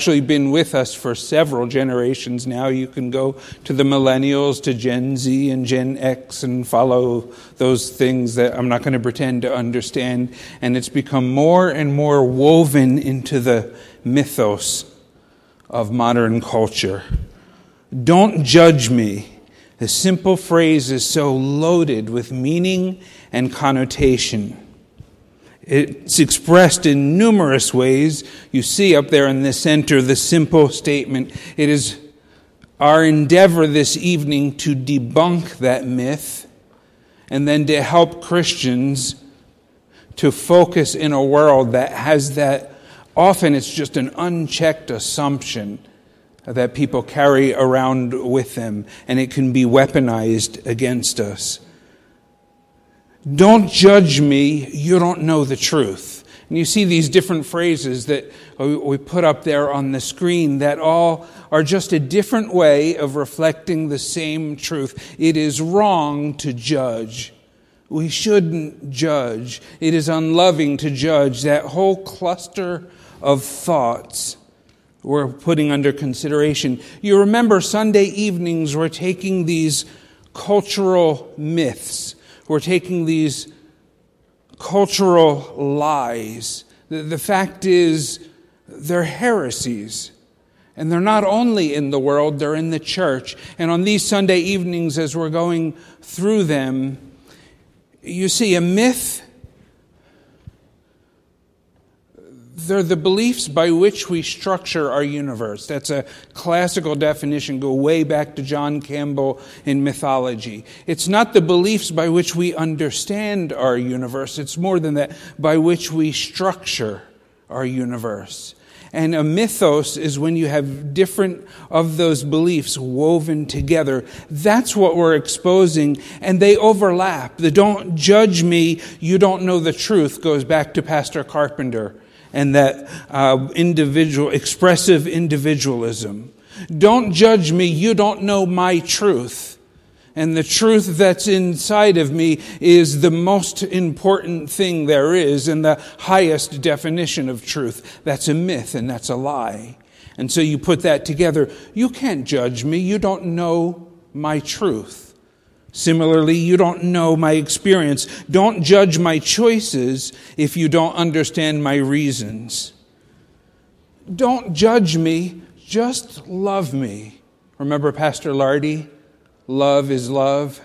actually been with us for several generations now. You can go to the millennials, to Gen Z and Gen X, and follow those things that I'm not going to pretend to understand. And it's become more and more woven into the mythos of modern culture. Don't judge me. The simple phrase is so loaded with meaning and connotation. It's expressed in numerous ways. You see up there in the center the simple statement. It is our endeavor this evening to debunk that myth and then to help Christians to focus in a world that has that. Often it's just an unchecked assumption that people carry around with them, and it can be weaponized against us. Don't judge me, you don't know the truth. And you see these different phrases that we put up there on the screen that all are just a different way of reflecting the same truth. It is wrong to judge. We shouldn't judge. It is unloving to judge. That whole cluster of thoughts we're putting under consideration. You remember Sunday evenings, we're taking these cultural myths we're taking these cultural lies. The, the fact is, they're heresies. And they're not only in the world, they're in the church. And on these Sunday evenings, as we're going through them, you see a myth They're the beliefs by which we structure our universe. That's a classical definition, go way back to John Campbell in mythology. It's not the beliefs by which we understand our universe, it's more than that, by which we structure our universe. And a mythos is when you have different of those beliefs woven together. That's what we're exposing, and they overlap. The don't judge me, you don't know the truth goes back to Pastor Carpenter and that uh, individual, expressive individualism. Don't judge me. You don't know my truth. And the truth that's inside of me is the most important thing there is and the highest definition of truth. That's a myth and that's a lie. And so you put that together. You can't judge me. You don't know my truth. Similarly, you don't know my experience. Don't judge my choices if you don't understand my reasons. Don't judge me, just love me. Remember Pastor Lardy? Love is love.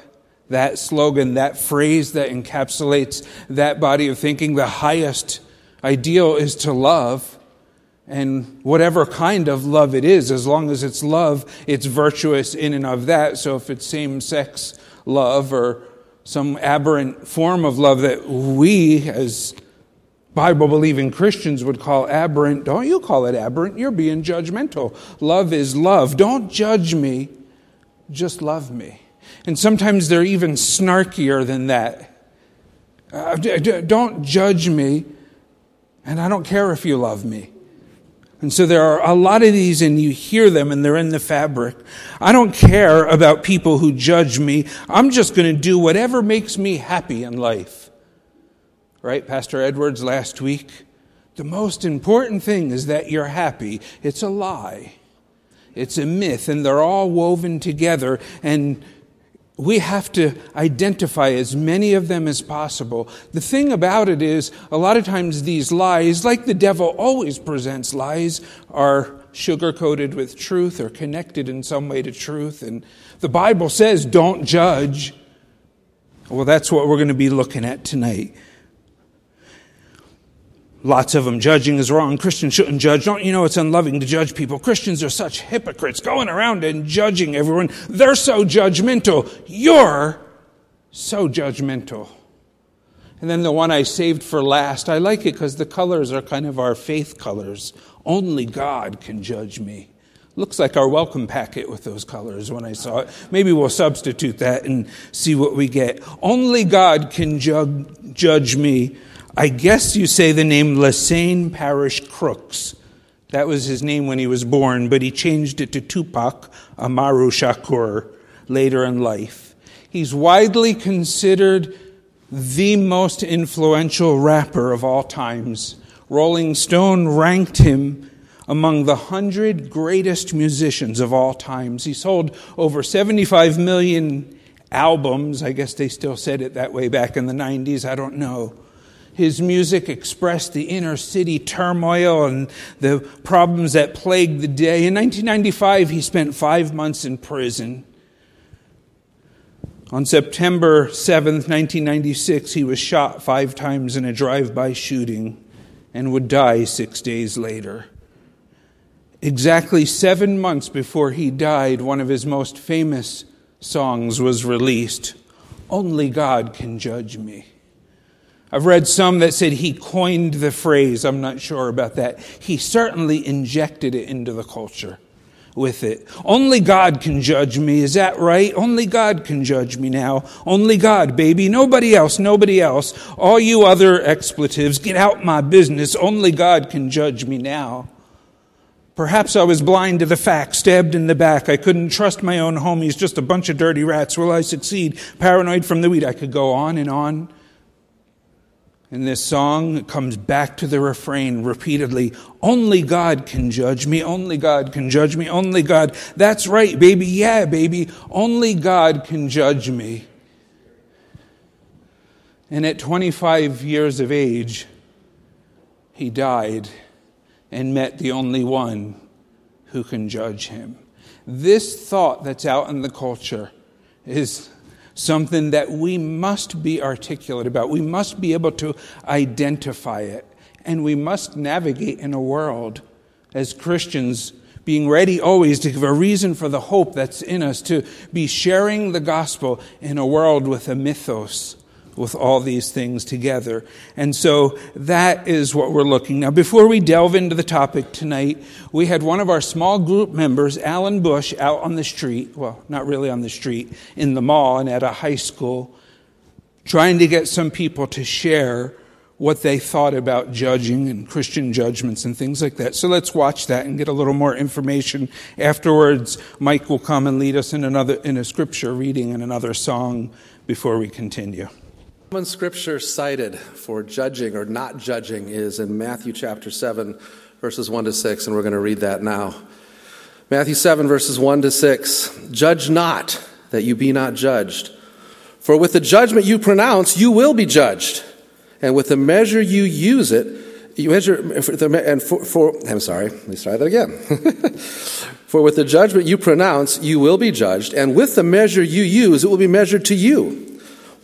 That slogan, that phrase that encapsulates that body of thinking, the highest ideal is to love. And whatever kind of love it is, as long as it's love, it's virtuous in and of that. So if it's same sex love or some aberrant form of love that we as Bible believing Christians would call aberrant. Don't you call it aberrant? You're being judgmental. Love is love. Don't judge me, just love me. And sometimes they're even snarkier than that. Uh, don't judge me, and I don't care if you love me. And so there are a lot of these, and you hear them, and they're in the fabric. I don't care about people who judge me. I'm just going to do whatever makes me happy in life. Right, Pastor Edwards last week? The most important thing is that you're happy. It's a lie. It's a myth, and they're all woven together. And we have to identify as many of them as possible. The thing about it is, a lot of times these lies, like the devil always presents lies, are sugar coated with truth or connected in some way to truth. And the Bible says, don't judge. Well, that's what we're going to be looking at tonight. Lots of them judging is wrong. Christians shouldn't judge. Don't you know it's unloving to judge people? Christians are such hypocrites going around and judging everyone. They're so judgmental. You're so judgmental. And then the one I saved for last, I like it because the colors are kind of our faith colors. Only God can judge me. Looks like our welcome packet with those colors when I saw it. Maybe we'll substitute that and see what we get. Only God can jug, judge me I guess you say the name Lesane Parish Crooks. That was his name when he was born, but he changed it to Tupac Amaru Shakur later in life. He's widely considered the most influential rapper of all times. Rolling Stone ranked him among the hundred greatest musicians of all times. He sold over 75 million albums. I guess they still said it that way back in the 90s. I don't know. His music expressed the inner city turmoil and the problems that plagued the day. In 1995, he spent five months in prison. On September 7th, 1996, he was shot five times in a drive by shooting and would die six days later. Exactly seven months before he died, one of his most famous songs was released Only God Can Judge Me. I've read some that said he coined the phrase. I'm not sure about that. He certainly injected it into the culture with it. Only God can judge me. Is that right? Only God can judge me now. Only God, baby. Nobody else. Nobody else. All you other expletives, get out my business. Only God can judge me now. Perhaps I was blind to the fact, stabbed in the back. I couldn't trust my own homies, just a bunch of dirty rats. Will I succeed? Paranoid from the weed. I could go on and on. In this song, comes back to the refrain repeatedly Only God can judge me. Only God can judge me. Only God. That's right, baby. Yeah, baby. Only God can judge me. And at 25 years of age, he died and met the only one who can judge him. This thought that's out in the culture is something that we must be articulate about. We must be able to identify it. And we must navigate in a world as Christians being ready always to give a reason for the hope that's in us, to be sharing the gospel in a world with a mythos with all these things together. And so that is what we're looking. Now, before we delve into the topic tonight, we had one of our small group members, Alan Bush, out on the street. Well, not really on the street, in the mall and at a high school, trying to get some people to share what they thought about judging and Christian judgments and things like that. So let's watch that and get a little more information. Afterwards, Mike will come and lead us in another, in a scripture reading and another song before we continue. One scripture cited for judging or not judging is in Matthew chapter 7, verses 1 to 6, and we're going to read that now. Matthew 7, verses 1 to 6. Judge not that you be not judged. For with the judgment you pronounce, you will be judged. And with the measure you use it, you measure, and for, for I'm sorry, let me try that again. for with the judgment you pronounce, you will be judged. And with the measure you use, it will be measured to you.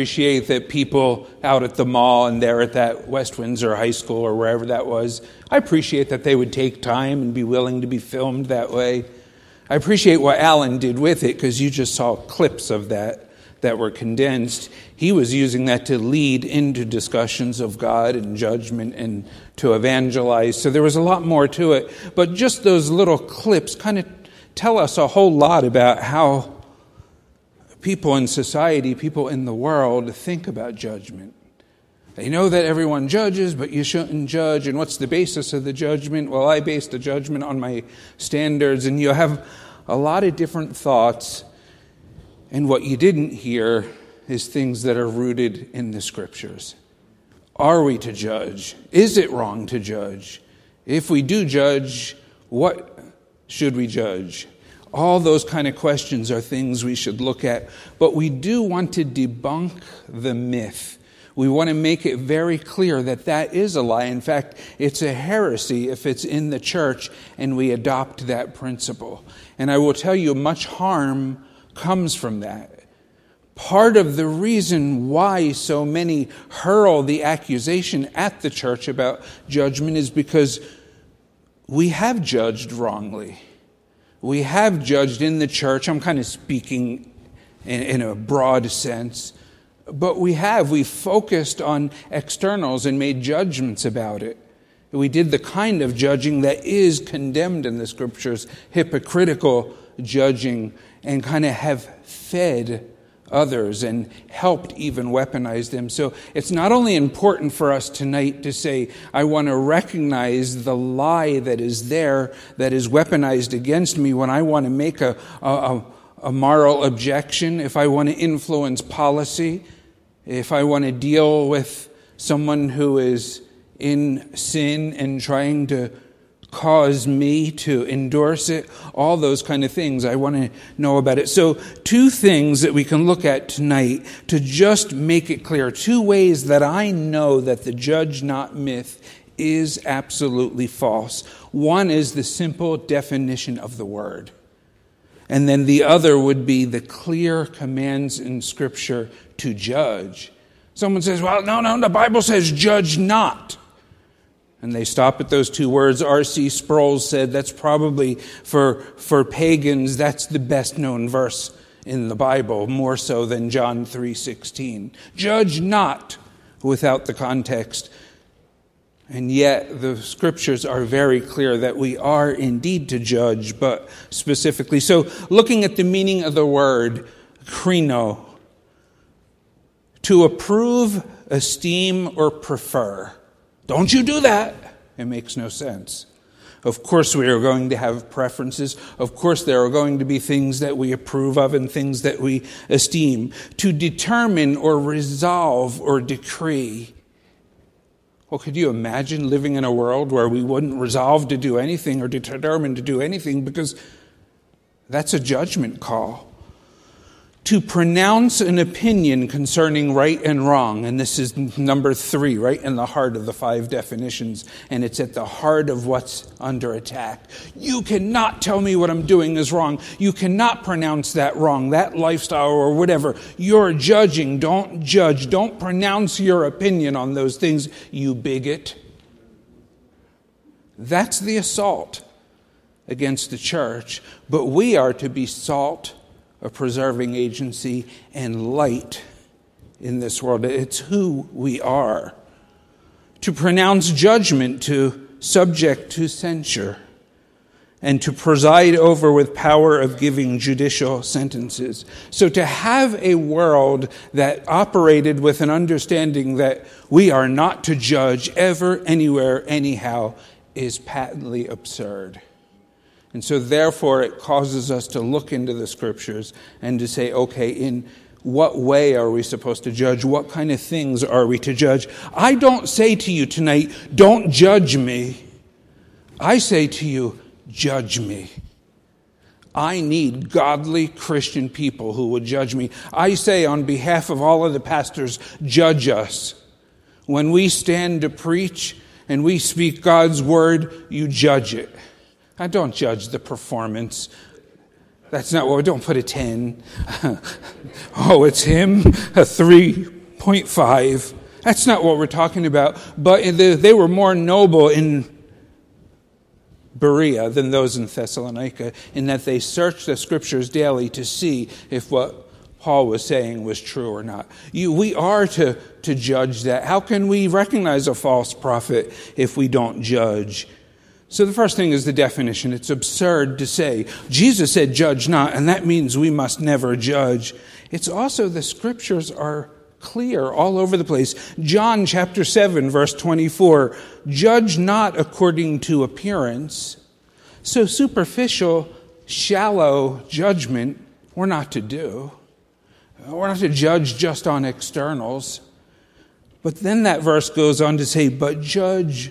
appreciate that people out at the mall and there at that West Windsor High School or wherever that was, I appreciate that they would take time and be willing to be filmed that way. I appreciate what Alan did with it because you just saw clips of that that were condensed. He was using that to lead into discussions of God and judgment and to evangelize. So there was a lot more to it. But just those little clips kind of tell us a whole lot about how people in society, people in the world think about judgment. They know that everyone judges, but you shouldn't judge. And what's the basis of the judgment? Well, I base the judgment on my standards. And you have a lot of different thoughts. And what you didn't hear is things that are rooted in the scriptures. Are we to judge? Is it wrong to judge? If we do judge, what should we judge? All those kind of questions are things we should look at. But we do want to debunk the myth. We want to make it very clear that that is a lie. In fact, it's a heresy if it's in the church and we adopt that principle. And I will tell you, much harm comes from that. Part of the reason why so many hurl the accusation at the church about judgment is because we have judged wrongly we have judged in the church. I'm kind of speaking in, in, a broad sense, but we have. We focused on externals and made judgments about it. We did the kind of judging that is condemned in the scriptures hypocritical judging and kind of have fed others and helped even weaponize them. So it's not only important for us tonight to say, I want to recognize the lie that is there, that is weaponized against me when I want to make a, a, a moral objection, if I want to influence policy, if I want to deal with someone who is in sin and trying to cause me to endorse it, all those kind of things. I want to know about it. So, two things that we can look at tonight to just make it clear. Two ways that I know that the judge not myth is absolutely false. One is the simple definition of the word. And then the other would be the clear commands in Scripture to judge. Someone says, well, no, no, the Bible says judge not. And they stop at those two words. R.C. Sproul said that's probably for, for pagans, that's the best known verse in the Bible, more so than John 3.16. Judge not without the context. And yet the scriptures are very clear that we are indeed to judge, but specifically. So looking at the meaning of the word, krino, to approve, esteem, or prefer. Don't you do that. It makes no sense. Of course, we are going to have preferences. Of course, there are going to be things that we approve of and things that we esteem. To determine or resolve or decree. Well, could you imagine living in a world where we wouldn't resolve to do anything or determine to do anything because that's a judgment call? To pronounce an opinion concerning right and wrong. And this is number three, right in the heart of the five definitions. And it's at the heart of what's under attack. You cannot tell me what I'm doing is wrong. You cannot pronounce that wrong, that lifestyle or whatever. You're judging. Don't judge. Don't pronounce your opinion on those things, you bigot. That's the assault against the church. But we are to be salt a preserving agency and light in this world. It's who we are. To pronounce judgment, to subject to censure, and to preside over with power of giving judicial sentences. So to have a world that operated with an understanding that we are not to judge ever, anywhere, anyhow, is patently absurd. And so, therefore, it causes us to look into the scriptures and to say, okay, in what way are we supposed to judge? What kind of things are we to judge? I don't say to you tonight, don't judge me. I say to you, judge me. I need godly Christian people who would judge me. I say on behalf of all of the pastors, judge us. When we stand to preach and we speak God's word, you judge it. I don't judge the performance. That's not what, don't put a 10. oh, it's him, a 3.5. That's not what we're talking about. But they were more noble in Berea than those in Thessalonica, in that they searched the scriptures daily to see if what Paul was saying was true or not. You, we are to, to judge that. How can we recognize a false prophet if we don't judge? So the first thing is the definition. It's absurd to say, Jesus said, judge not, and that means we must never judge. It's also the scriptures are clear all over the place. John chapter 7, verse 24, judge not according to appearance. So superficial, shallow judgment, we're not to do. We're not to judge just on externals. But then that verse goes on to say, but judge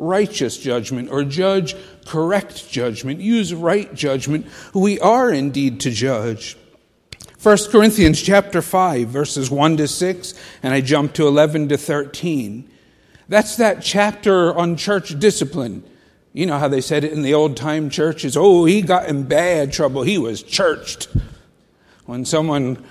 righteous judgment or judge correct judgment, use right judgment, we are indeed to judge. 1 Corinthians chapter 5 verses 1 to 6 and I jump to 11 to 13. That's that chapter on church discipline. You know how they said it in the old time churches, oh, he got in bad trouble. He was churched. When someone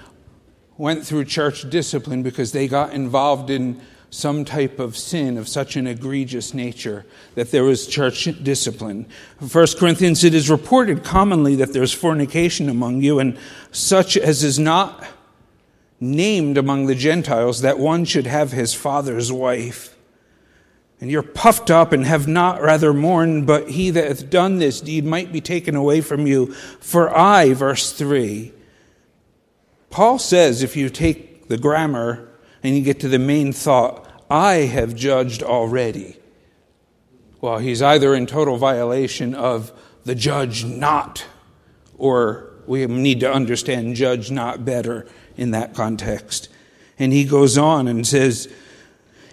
went through church discipline because they got involved in some type of sin of such an egregious nature that there was church discipline. 1 Corinthians, it is reported commonly that there's fornication among you, and such as is not named among the Gentiles, that one should have his father's wife. and you're puffed up and have not rather mourned, but he that hath done this deed might be taken away from you. For I, verse 3, Paul says, if you take the grammar and you get to the main thought, I have judged already. Well, he's either in total violation of the judge not, or we need to understand judge not better in that context. And he goes on and says,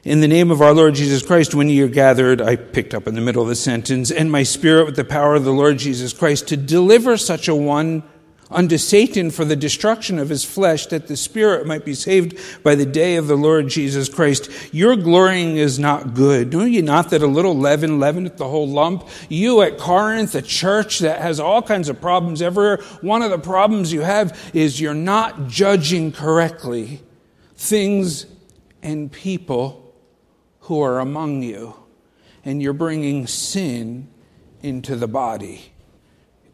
in the name of our Lord Jesus Christ, when ye are gathered, I picked up in the middle of the sentence, and my spirit with the power of the Lord Jesus Christ to deliver such a one unto Satan for the destruction of his flesh, that the spirit might be saved by the day of the Lord Jesus Christ. Your glorying is not good. Know ye not that a little leaven leaveneth the whole lump? You at Corinth, a church that has all kinds of problems everywhere, one of the problems you have is you're not judging correctly things and people who are among you, and you're bringing sin into the body.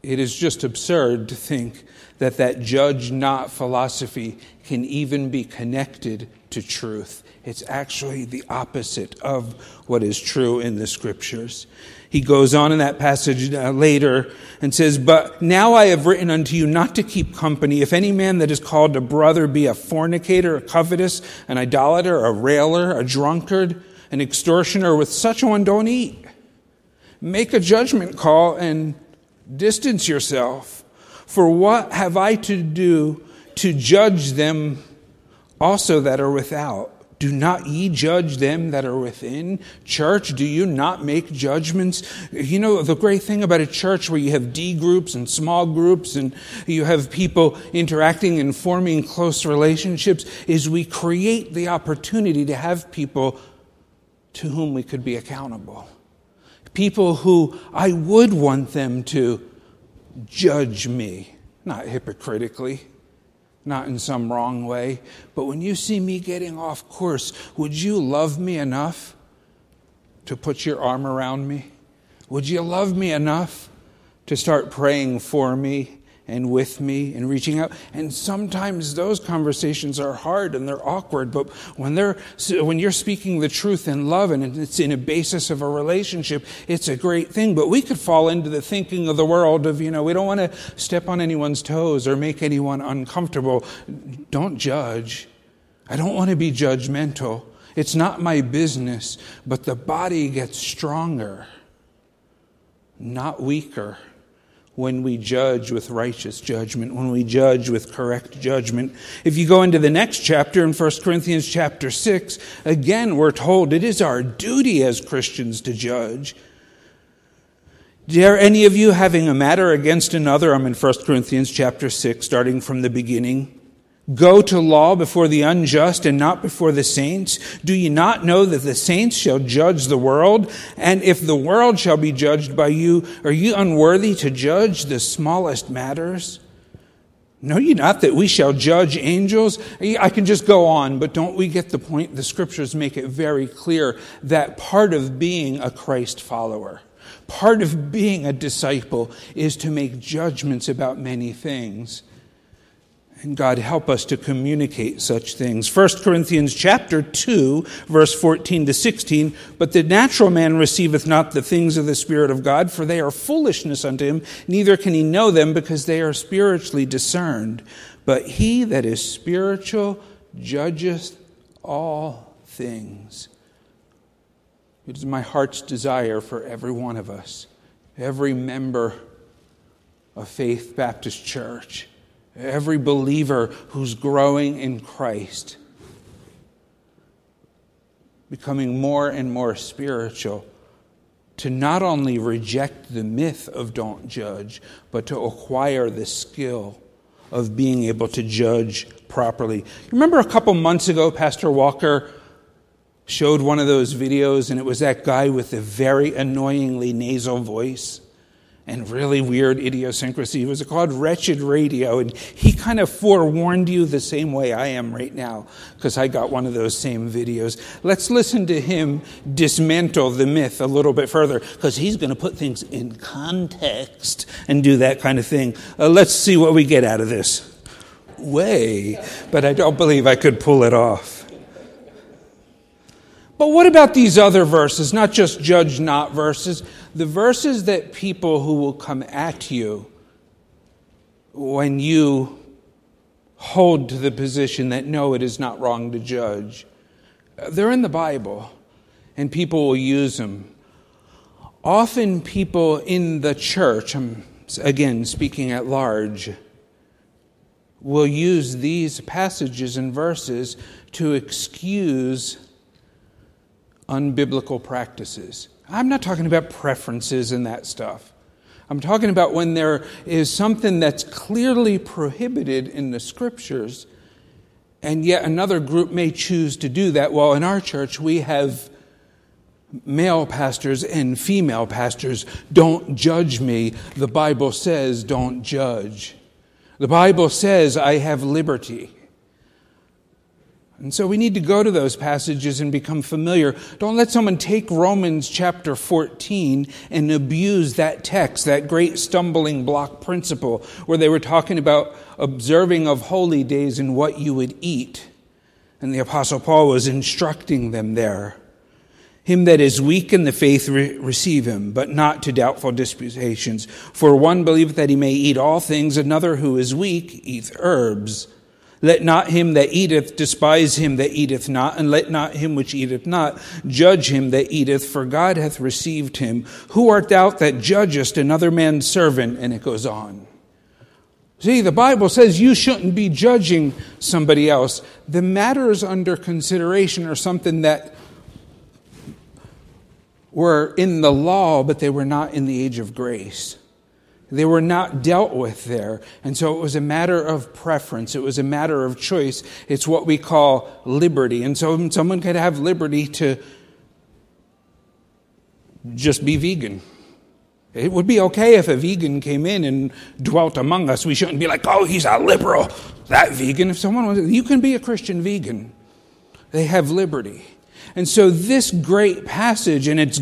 It is just absurd to think that that judge not philosophy can even be connected to truth. It's actually the opposite of what is true in the scriptures. He goes on in that passage uh, later and says, But now I have written unto you not to keep company. If any man that is called a brother be a fornicator, a covetous, an idolater, a railer, a drunkard, an extortioner, with such one don't eat. Make a judgment call and distance yourself. For what have I to do to judge them also that are without? Do not ye judge them that are within? Church, do you not make judgments? You know, the great thing about a church where you have D groups and small groups and you have people interacting and forming close relationships is we create the opportunity to have people to whom we could be accountable. People who I would want them to judge me, not hypocritically, not in some wrong way, but when you see me getting off course, would you love me enough to put your arm around me? Would you love me enough to start praying for me and with me and reaching out. And sometimes those conversations are hard and they're awkward, but when they're when you're speaking the truth in love and it's in a basis of a relationship, it's a great thing. But we could fall into the thinking of the world of, you know, we don't want to step on anyone's toes or make anyone uncomfortable. Don't judge. I don't want to be judgmental. It's not my business, but the body gets stronger, not weaker when we judge with righteous judgment, when we judge with correct judgment. If you go into the next chapter in 1 Corinthians chapter 6, again we're told it is our duty as Christians to judge. Dare any of you having a matter against another, I'm in 1 Corinthians chapter 6, starting from the beginning, Go to law before the unjust and not before the saints? Do ye not know that the saints shall judge the world? And if the world shall be judged by you, are you unworthy to judge the smallest matters? Know ye not that we shall judge angels? I can just go on, but don't we get the point? The scriptures make it very clear that part of being a Christ follower, part of being a disciple, is to make judgments about many things. And God help us to communicate such things. 1 Corinthians chapter 2, verse 14 to 16. But the natural man receiveth not the things of the Spirit of God, for they are foolishness unto him, neither can he know them because they are spiritually discerned. But he that is spiritual judgeth all things. It is my heart's desire for every one of us, every member of Faith Baptist Church every believer who's growing in Christ, becoming more and more spiritual, to not only reject the myth of don't judge, but to acquire the skill of being able to judge properly. Remember a couple months ago, Pastor Walker showed one of those videos, and it was that guy with the very annoyingly nasal voice and really weird idiosyncrasy. It was called Wretched Radio, and he kind of forewarned you the same way I am right now, because I got one of those same videos. Let's listen to him dismantle the myth a little bit further, because he's going to put things in context and do that kind of thing. Uh, let's see what we get out of this. Way, but I don't believe I could pull it off. But what about these other verses, not just judge not verses, the verses that people who will come at you when you hold to the position that no, it is not wrong to judge? Uh, they're in the Bible, and people will use them. Often, people in the church, um, I'm again speaking at large, will use these passages and verses to excuse unbiblical practices. I'm not talking about preferences and that stuff. I'm talking about when there is something that's clearly prohibited in the scriptures, and yet another group may choose to do that. Well, in our church, we have male pastors and female pastors. Don't judge me. The Bible says, don't judge. The Bible says, I have liberty. And so we need to go to those passages and become familiar. Don't let someone take Romans chapter 14 and abuse that text, that great stumbling block principle where they were talking about observing of holy days and what you would eat. And the Apostle Paul was instructing them there. Him that is weak in the faith re- receive him, but not to doubtful disputations. For one believeth that he may eat all things, another who is weak eat herbs. Let not him that eateth despise him that eateth not, and let not him which eateth not judge him that eateth, for God hath received him. Who art thou that judgest another man's servant? And it goes on. See, the Bible says you shouldn't be judging somebody else. The matters under consideration are something that were in the law, but they were not in the age of grace. They were not dealt with there. And so it was a matter of preference. It was a matter of choice. It's what we call liberty. And so someone could have liberty to just be vegan. It would be okay if a vegan came in and dwelt among us. We shouldn't be like, oh, he's a liberal, that vegan. If someone was, you can be a Christian vegan. They have liberty. And so, this great passage, and it's,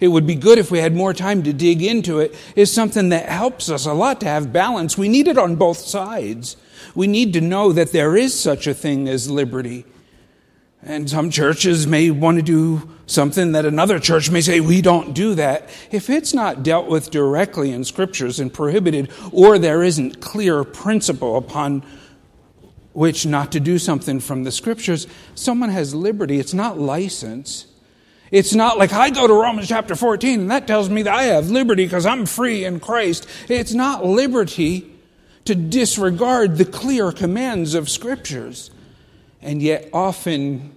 it would be good if we had more time to dig into it, is something that helps us a lot to have balance. We need it on both sides. We need to know that there is such a thing as liberty. And some churches may want to do something that another church may say, we don't do that. If it's not dealt with directly in scriptures and prohibited, or there isn't clear principle upon which not to do something from the scriptures, someone has liberty. It's not license. It's not like I go to Romans chapter 14 and that tells me that I have liberty because I'm free in Christ. It's not liberty to disregard the clear commands of scriptures. And yet, often,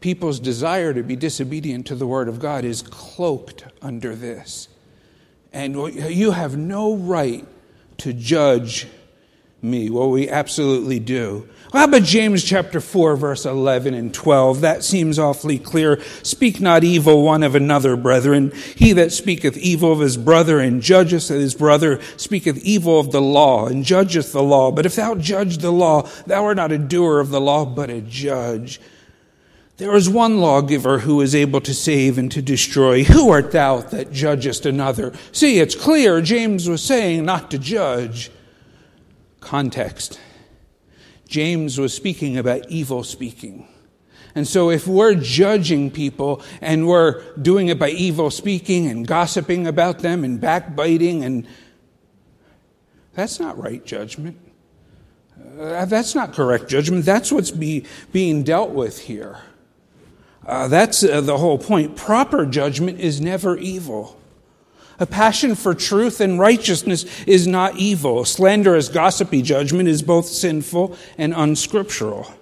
people's desire to be disobedient to the Word of God is cloaked under this. And you have no right to judge me. Well, we absolutely do. How about James chapter 4, verse 11 and 12? That seems awfully clear. Speak not evil one of another, brethren. He that speaketh evil of his brother and judgeth his brother speaketh evil of the law and judgeth the law. But if thou judge the law, thou art not a doer of the law, but a judge. There is one lawgiver who is able to save and to destroy. Who art thou that judgest another? See, it's clear James was saying not to judge. Context. James was speaking about evil speaking. And so, if we're judging people and we're doing it by evil speaking and gossiping about them and backbiting, and that's not right judgment. Uh, that's not correct judgment. That's what's be, being dealt with here. Uh, that's uh, the whole point. Proper judgment is never evil. A passion for truth and righteousness is not evil. Slanderous, gossipy judgment is both sinful and unscriptural.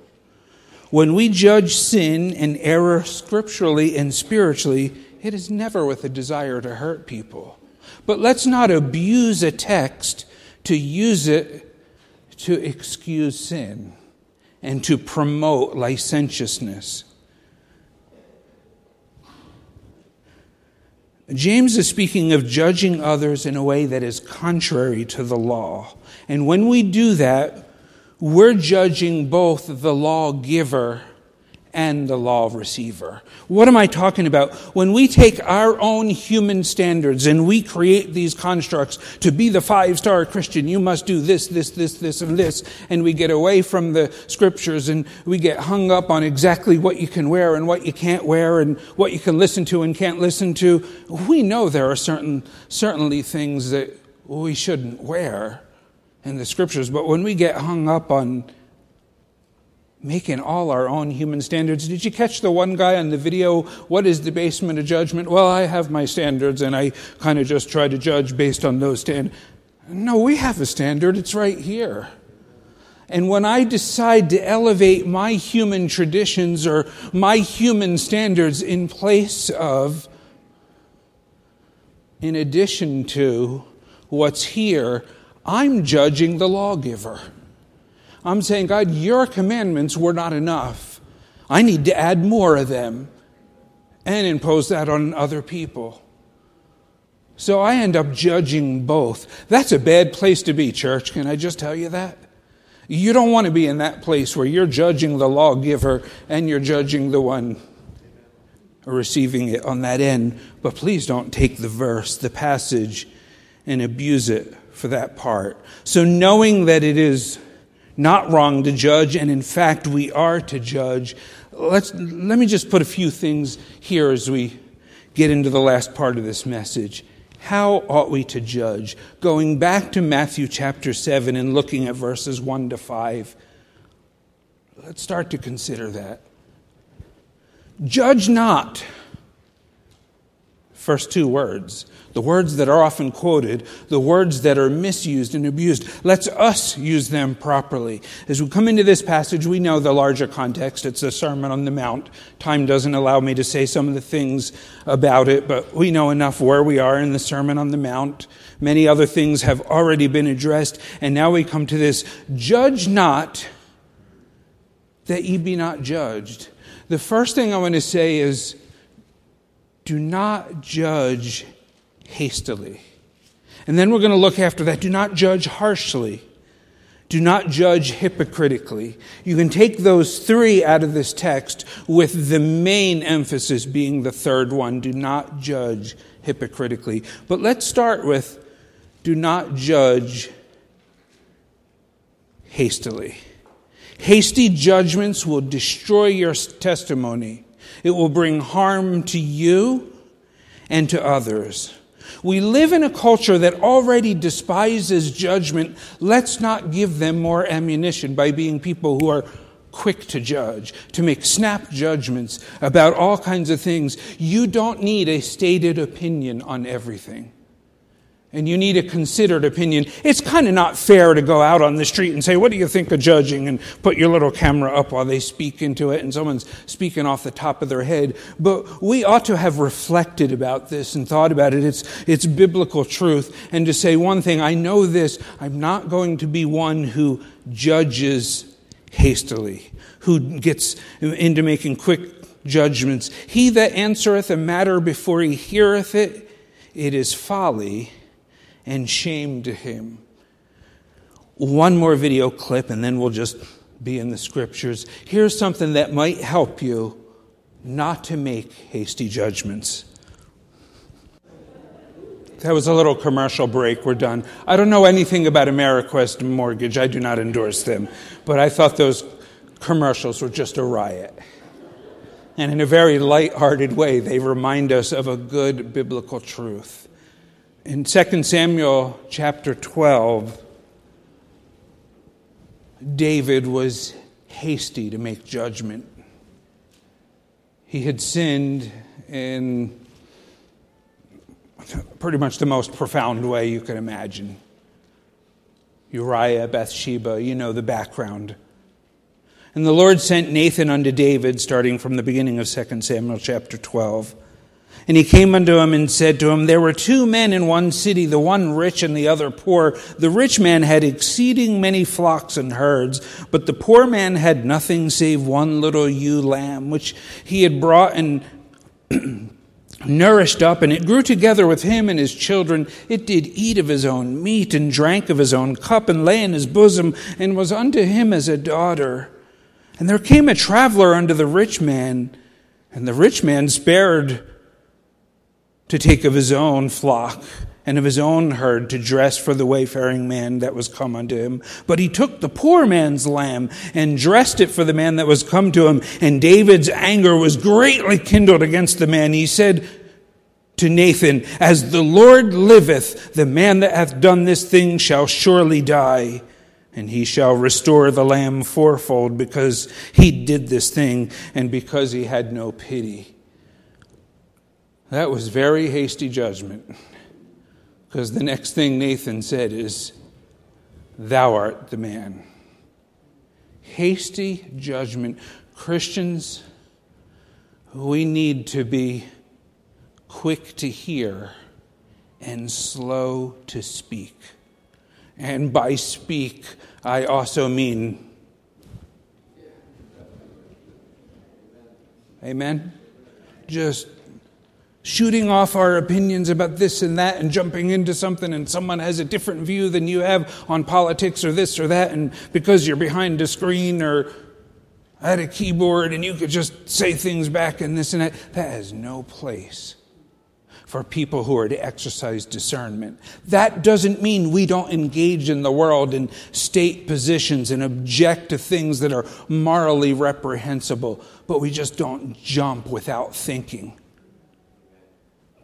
When we judge sin and error scripturally and spiritually, it is never with a desire to hurt people. But let's not abuse a text to use it to excuse sin and to promote licentiousness. James is speaking of judging others in a way that is contrary to the law. And when we do that, we're judging both the lawgiver and the law of receiver. What am I talking about? When we take our own human standards and we create these constructs to be the five star Christian, you must do this, this, this, this, and this, and we get away from the scriptures and we get hung up on exactly what you can wear and what you can't wear and what you can listen to and can't listen to, we know there are certain, certainly things that we shouldn't wear in the scriptures, but when we get hung up on making all our own human standards. Did you catch the one guy on the video? What is the basement of judgment? Well, I have my standards and I kind of just try to judge based on those standards. No, we have a standard. It's right here. And when I decide to elevate my human traditions or my human standards in place of, in addition to what's here, I'm judging the lawgiver. I'm saying, God, your commandments were not enough. I need to add more of them and impose that on other people. So I end up judging both. That's a bad place to be, church. Can I just tell you that? You don't want to be in that place where you're judging the lawgiver and you're judging the one receiving it on that end. But please don't take the verse, the passage, and abuse it for that part. So knowing that it is not wrong to judge, and in fact, we are to judge. Let's, let me just put a few things here as we get into the last part of this message. How ought we to judge? Going back to Matthew chapter 7 and looking at verses 1 to 5, let's start to consider that. Judge not. First two words the words that are often quoted, the words that are misused and abused. Let's us use them properly. As we come into this passage, we know the larger context. It's the Sermon on the Mount. Time doesn't allow me to say some of the things about it, but we know enough where we are in the Sermon on the Mount. Many other things have already been addressed, and now we come to this judge not that ye be not judged. The first thing I want to say is do not judge hastily. And then we're going to look after that. Do not judge harshly. Do not judge hypocritically. You can take those three out of this text with the main emphasis being the third one. Do not judge hypocritically. But let's start with do not judge hastily. Hasty judgments will destroy your testimony. It will bring harm to you and to others. We live in a culture that already despises judgment. Let's not give them more ammunition by being people who are quick to judge, to make snap judgments about all kinds of things. You don't need a stated opinion on everything and you need a considered opinion. It's kind of not fair to go out on the street and say, What do you think of judging? and put your little camera up while they speak into it and someone's speaking off the top of their head. But we ought to have reflected about this and thought about it. It's, it's biblical truth. And to say one thing, I know this, I'm not going to be one who judges hastily, who gets into making quick judgments. He that answereth a matter before he heareth it, it is folly and shame to him. One more video clip, and then we'll just be in the scriptures. Here's something that might help you not to make hasty judgments. That was a little commercial break. We're done. I don't know anything about AmeriQuest Mortgage. I do not endorse them. But I thought those commercials were just a riot. And in a very light-hearted way, they remind us of a good biblical truth. In 2 Samuel chapter 12, David was hasty to make judgment. He had sinned in pretty much the most profound way you can imagine. Uriah, Bathsheba, you know the background. And the Lord sent Nathan unto David, starting from the beginning of 2 Samuel chapter 12. And he came unto him and said to him, There were two men in one city, the one rich and the other poor. The rich man had exceeding many flocks and herds, but the poor man had nothing save one little ewe lamb, which he had brought and nourished up, and it grew together with him and his children. It did eat of his own meat and drank of his own cup and lay in his bosom and was unto him as a daughter. And there came a traveler unto the rich man, and the rich man spared to take of his own flock and of his own herd to dress for the wayfaring man that was come unto him. But he took the poor man's lamb and dressed it for the man that was come to him. And David's anger was greatly kindled against the man. He said to Nathan, As the Lord liveth, the man that hath done this thing shall surely die. And he shall restore the lamb fourfold because he did this thing and because he had no pity. That was very hasty judgment. Because the next thing Nathan said is, Thou art the man. Hasty judgment. Christians, we need to be quick to hear and slow to speak. And by speak, I also mean Amen? Just shooting off our opinions about this and that and jumping into something and someone has a different view than you have on politics or this or that and because you're behind a screen or at a keyboard and you could just say things back and this and that that has no place for people who are to exercise discernment. That doesn't mean we don't engage in the world and state positions and object to things that are morally reprehensible, but we just don't jump without thinking.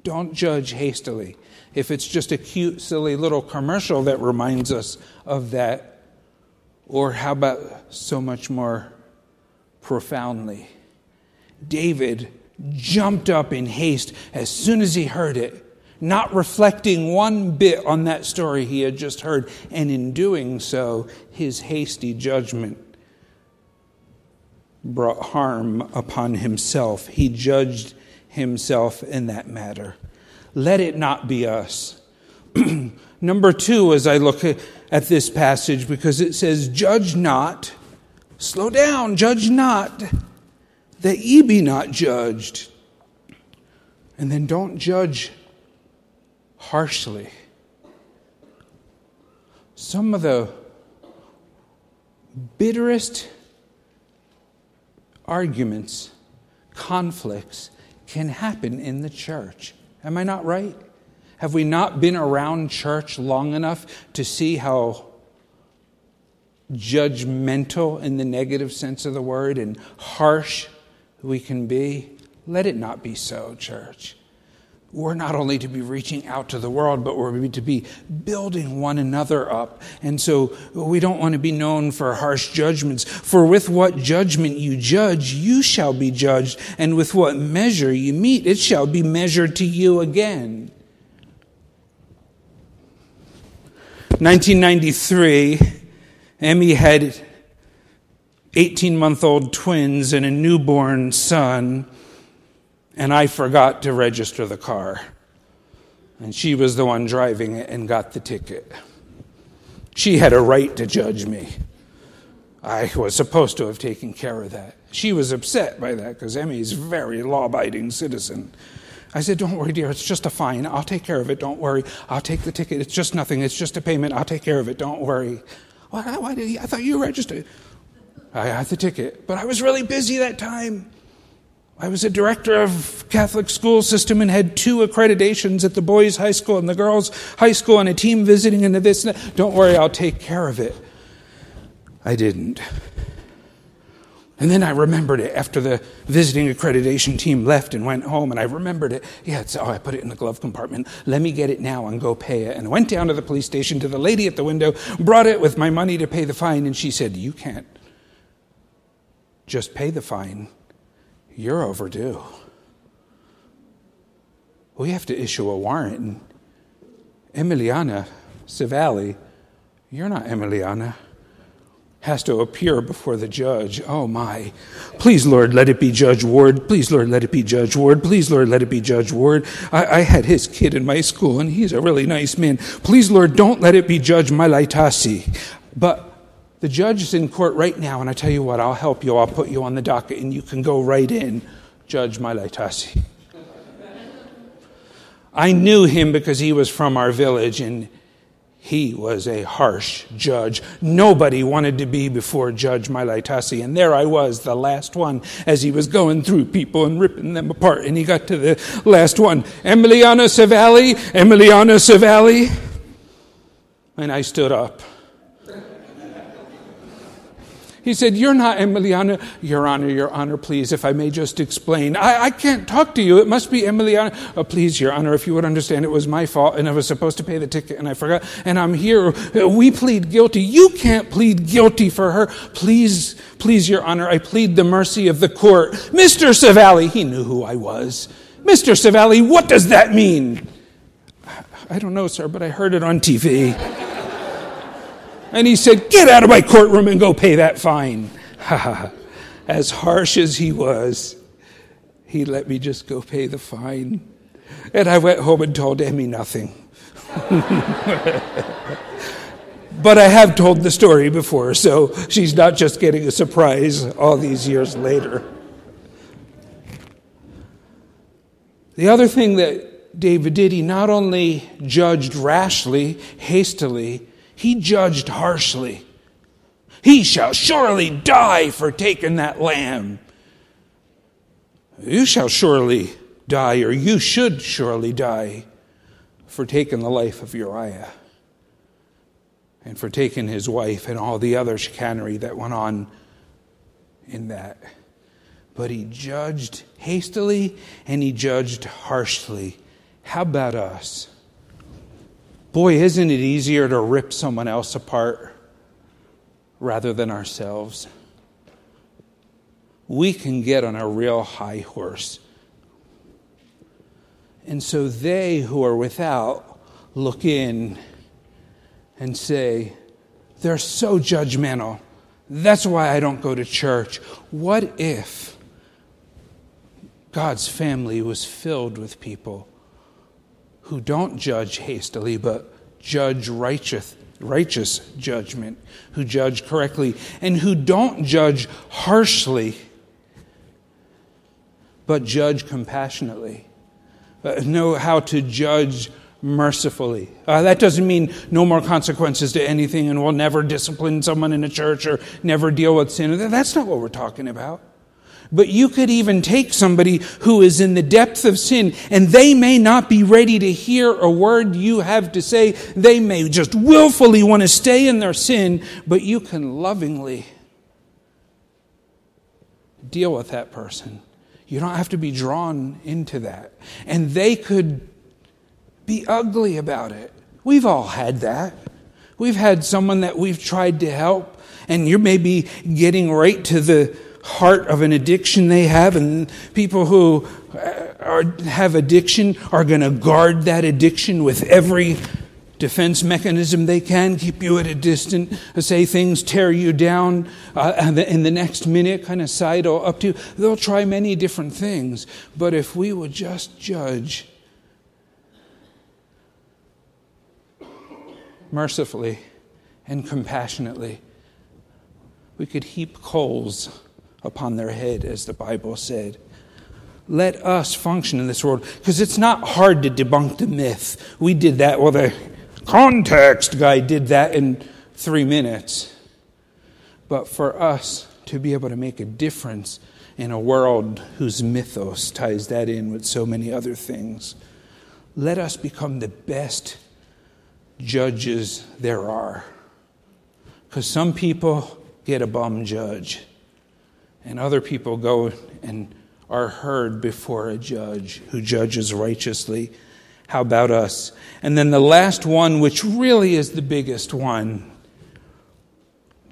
Don't judge hastily. If it's just a cute, silly little commercial that reminds us of that, or how about so much more profoundly? David jumped up in haste as soon as he heard it, not reflecting one bit on that story he had just heard, and in doing so, his hasty judgment brought harm upon himself. He judged himself in that matter. Let it not be us. Number two, as I look at this passage, because it says, Judge not, slow down, judge not, that ye be not judged. And then don't judge harshly. Some of the bitterest arguments, conflicts, can happen in the church. Am I not right? Have we not been around church long enough to see how judgmental in the negative sense of the word and harsh we can be? Let it not be so, church we're not only to be reaching out to the world, but we're to be building one another up. And so we don't want to be known for harsh judgments. For with what judgment you judge, you shall be judged. And with what measure you meet, it shall be measured to you again. 1993, Emmy had 18 month old twins and a newborn son and I forgot to register the car. And she was the one driving it and got the ticket. She had a right to judge me. I was supposed to have taken care of that. She was upset by that because Emmy's a very law abiding citizen. I said, Don't worry, dear, it's just a fine. I'll take care of it. Don't worry. I'll take the ticket. It's just nothing. It's just a payment. I'll take care of it. Don't worry. Why, why did he? I thought you registered. I had the ticket, but I was really busy that time. I was a director of Catholic school system and had two accreditations at the boys' high school and the girls' high school and a team visiting into this. Don't worry, I'll take care of it. I didn't. And then I remembered it after the visiting accreditation team left and went home, and I remembered it. Yeah, oh, I put it in the glove compartment. Let me get it now and go pay it. And I went down to the police station to the lady at the window, brought it with my money to pay the fine, and she said, You can't just pay the fine you're overdue. We have to issue a warrant. And Emiliana Savalli, you're not Emiliana, has to appear before the judge. Oh my. Please, Lord, let it be Judge Ward. Please, Lord, let it be Judge Ward. Please, Lord, let it be Judge Ward. I, I had his kid in my school, and he's a really nice man. Please, Lord, don't let it be Judge Malaitasi. But the judge is in court right now, and I tell you what, I'll help you. I'll put you on the docket, and you can go right in, Judge Malaitasi. I knew him because he was from our village, and He was a harsh judge. Nobody wanted to be before Judge Malaitasi. And there I was, the last one, as he was going through people and ripping them apart. And he got to the last one Emiliano Savalli, Emiliano Savalli. And I stood up. He said, You're not Emiliano. Your Honor, Your Honor, please, if I may just explain. I, I can't talk to you. It must be Emiliano. Oh, please, Your Honor, if you would understand, it was my fault and I was supposed to pay the ticket and I forgot. And I'm here. We plead guilty. You can't plead guilty for her. Please, please, Your Honor, I plead the mercy of the court. Mr. Savalli, he knew who I was. Mr. Savalli, what does that mean? I don't know, sir, but I heard it on TV. And he said, Get out of my courtroom and go pay that fine. as harsh as he was, he let me just go pay the fine. And I went home and told Emmy nothing. but I have told the story before, so she's not just getting a surprise all these years later. The other thing that David did, he not only judged rashly, hastily, he judged harshly. He shall surely die for taking that lamb. You shall surely die, or you should surely die, for taking the life of Uriah and for taking his wife and all the other chicanery that went on in that. But he judged hastily and he judged harshly. How about us? Boy, isn't it easier to rip someone else apart rather than ourselves? We can get on a real high horse. And so they who are without look in and say, they're so judgmental. That's why I don't go to church. What if God's family was filled with people who don't judge hastily, but judge righteous, righteous judgment, who judge correctly, and who don't judge harshly, but judge compassionately, uh, know how to judge mercifully. Uh, that doesn't mean no more consequences to anything and we'll never discipline someone in a church or never deal with sin. That's not what we're talking about. But you could even take somebody who is in the depth of sin and they may not be ready to hear a word you have to say. They may just willfully want to stay in their sin, but you can lovingly deal with that person. You don't have to be drawn into that. And they could be ugly about it. We've all had that. We've had someone that we've tried to help, and you may be getting right to the heart of an addiction they have, and people who uh, are, have addiction are going to guard that addiction with every defense mechanism they can, keep you at a distance, say things tear you down, uh, and in the next minute kind of sidle up to you. They'll try many different things, but if we would just judge mercifully and compassionately, we could heap coals upon their head, as the Bible said. Let us function in this world because it's not hard to debunk the myth. We did that, well, the context guy did that in three minutes. But for us to be able to make a difference in a world whose mythos ties that in with so many other things, let us become the best judges there are. Because some people get a bum judge and other people go and are heard before a judge who judges righteously. How about us? And then the last one, which really is the biggest one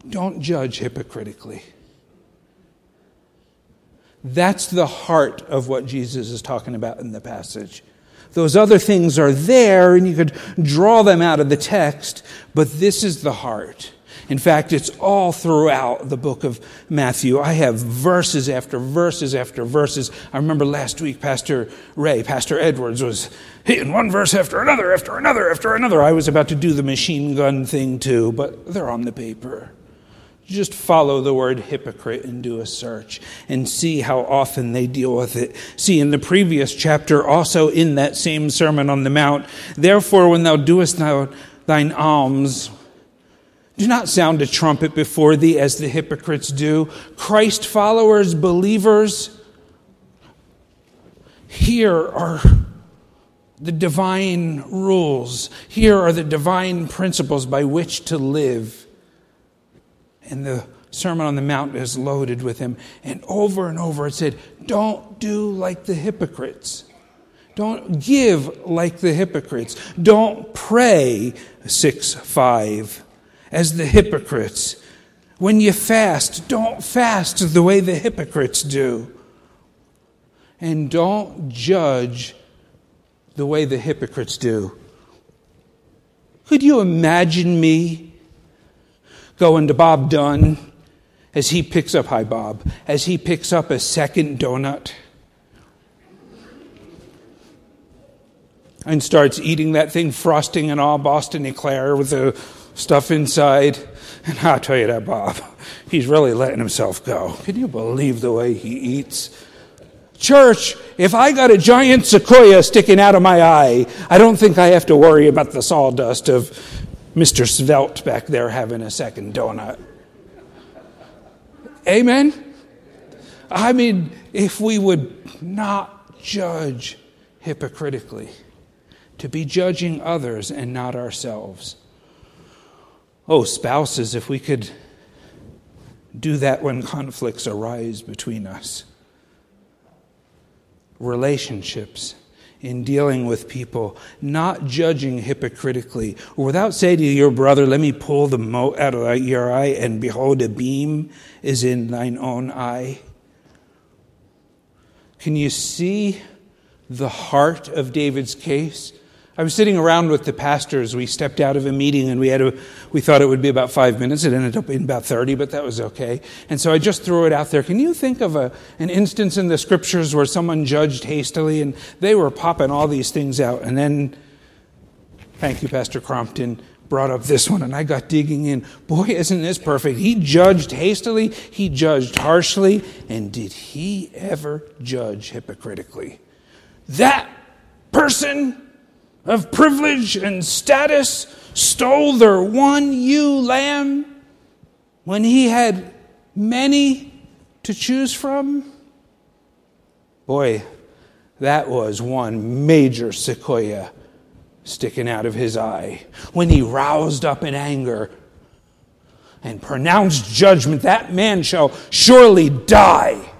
don't judge hypocritically. That's the heart of what Jesus is talking about in the passage. Those other things are there, and you could draw them out of the text, but this is the heart. In fact, it's all throughout the book of Matthew. I have verses after verses after verses. I remember last week, Pastor Ray, Pastor Edwards was hitting one verse after another, after another, after another. I was about to do the machine gun thing too, but they're on the paper. Just follow the word hypocrite and do a search and see how often they deal with it. See, in the previous chapter, also in that same Sermon on the Mount, therefore, when thou doest thou thine alms. Do not sound a trumpet before thee as the hypocrites do. Christ followers, believers, here are the divine rules. Here are the divine principles by which to live. And the Sermon on the Mount is loaded with them. And over and over it said, Don't do like the hypocrites. Don't give like the hypocrites. Don't pray, 6 5, as the hypocrites. When you fast, don't fast the way the hypocrites do. And don't judge the way the hypocrites do. Could you imagine me going to Bob Dunn as he picks up, hi Bob, as he picks up a second donut and starts eating that thing, frosting and all, Boston Eclair with the stuff inside. And I'll tell you that, Bob, he's really letting himself go. Can you believe the way he eats? Church, if I got a giant sequoia sticking out of my eye, I don't think I have to worry about the sawdust of Mr. Svelte back there having a second donut. Amen? I mean, if we would not judge hypocritically, to be judging others and not ourselves. Oh, spouses, if we could do that when conflicts arise between us relationships, in dealing with people, not judging hypocritically, or without saying to your brother, Let me pull the mote out of your eye, and behold, a beam is in thine own eye. Can you see the heart of David's case? I was sitting around with the pastors. We stepped out of a meeting and we had a, we thought it would be about five minutes. It ended up being about 30, but that was okay. And so I just threw it out there. Can you think of a, an instance in the scriptures where someone judged hastily and they were popping all these things out? And then, thank you, Pastor Crompton, brought up this one and I got digging in. Boy, isn't this perfect? He judged hastily, he judged harshly, and did he ever judge hypocritically? That person of privilege and status stole their one ewe lamb when he had many to choose from? Boy, that was one major sequoia sticking out of his eye. When he roused up in anger and pronounced judgment, that man shall surely die.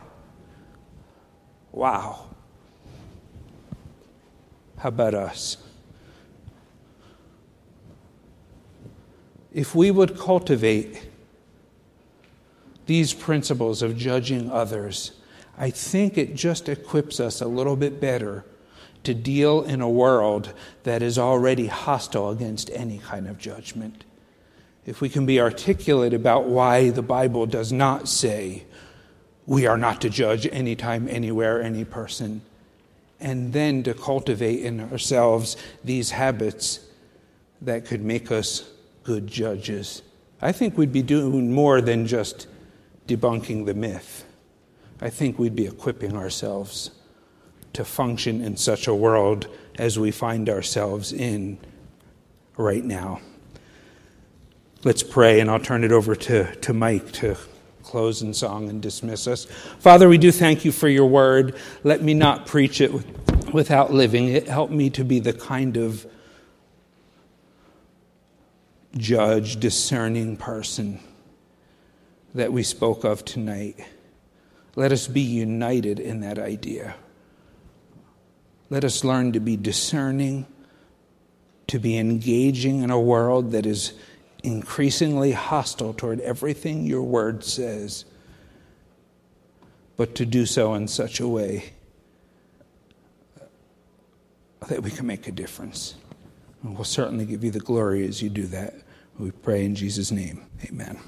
Wow. How about us? If we would cultivate these principles of judging others, I think it just equips us a little bit better to deal in a world that is already hostile against any kind of judgment. If we can be articulate about why the Bible does not say we are not to judge anytime, anywhere, any person, and then to cultivate in ourselves these habits that could make us good judges, I think we'd be doing more than just debunking the myth. I think we'd be equipping ourselves to function in such a world as we find ourselves in right now. Let's pray, and I'll turn it over to, to Mike to close in song and dismiss us. Father, we do thank you for your word. Let me not preach it without living it. Help me to be the kind of judge, discerning person that we spoke of tonight. Let us be united in that idea. Let us learn to be discerning, to be engaging in a world that is increasingly hostile toward everything your word says, but to do so in such a way that we can make a difference. And we'll certainly give you the glory as you do that. We pray in Jesus' name. Amen.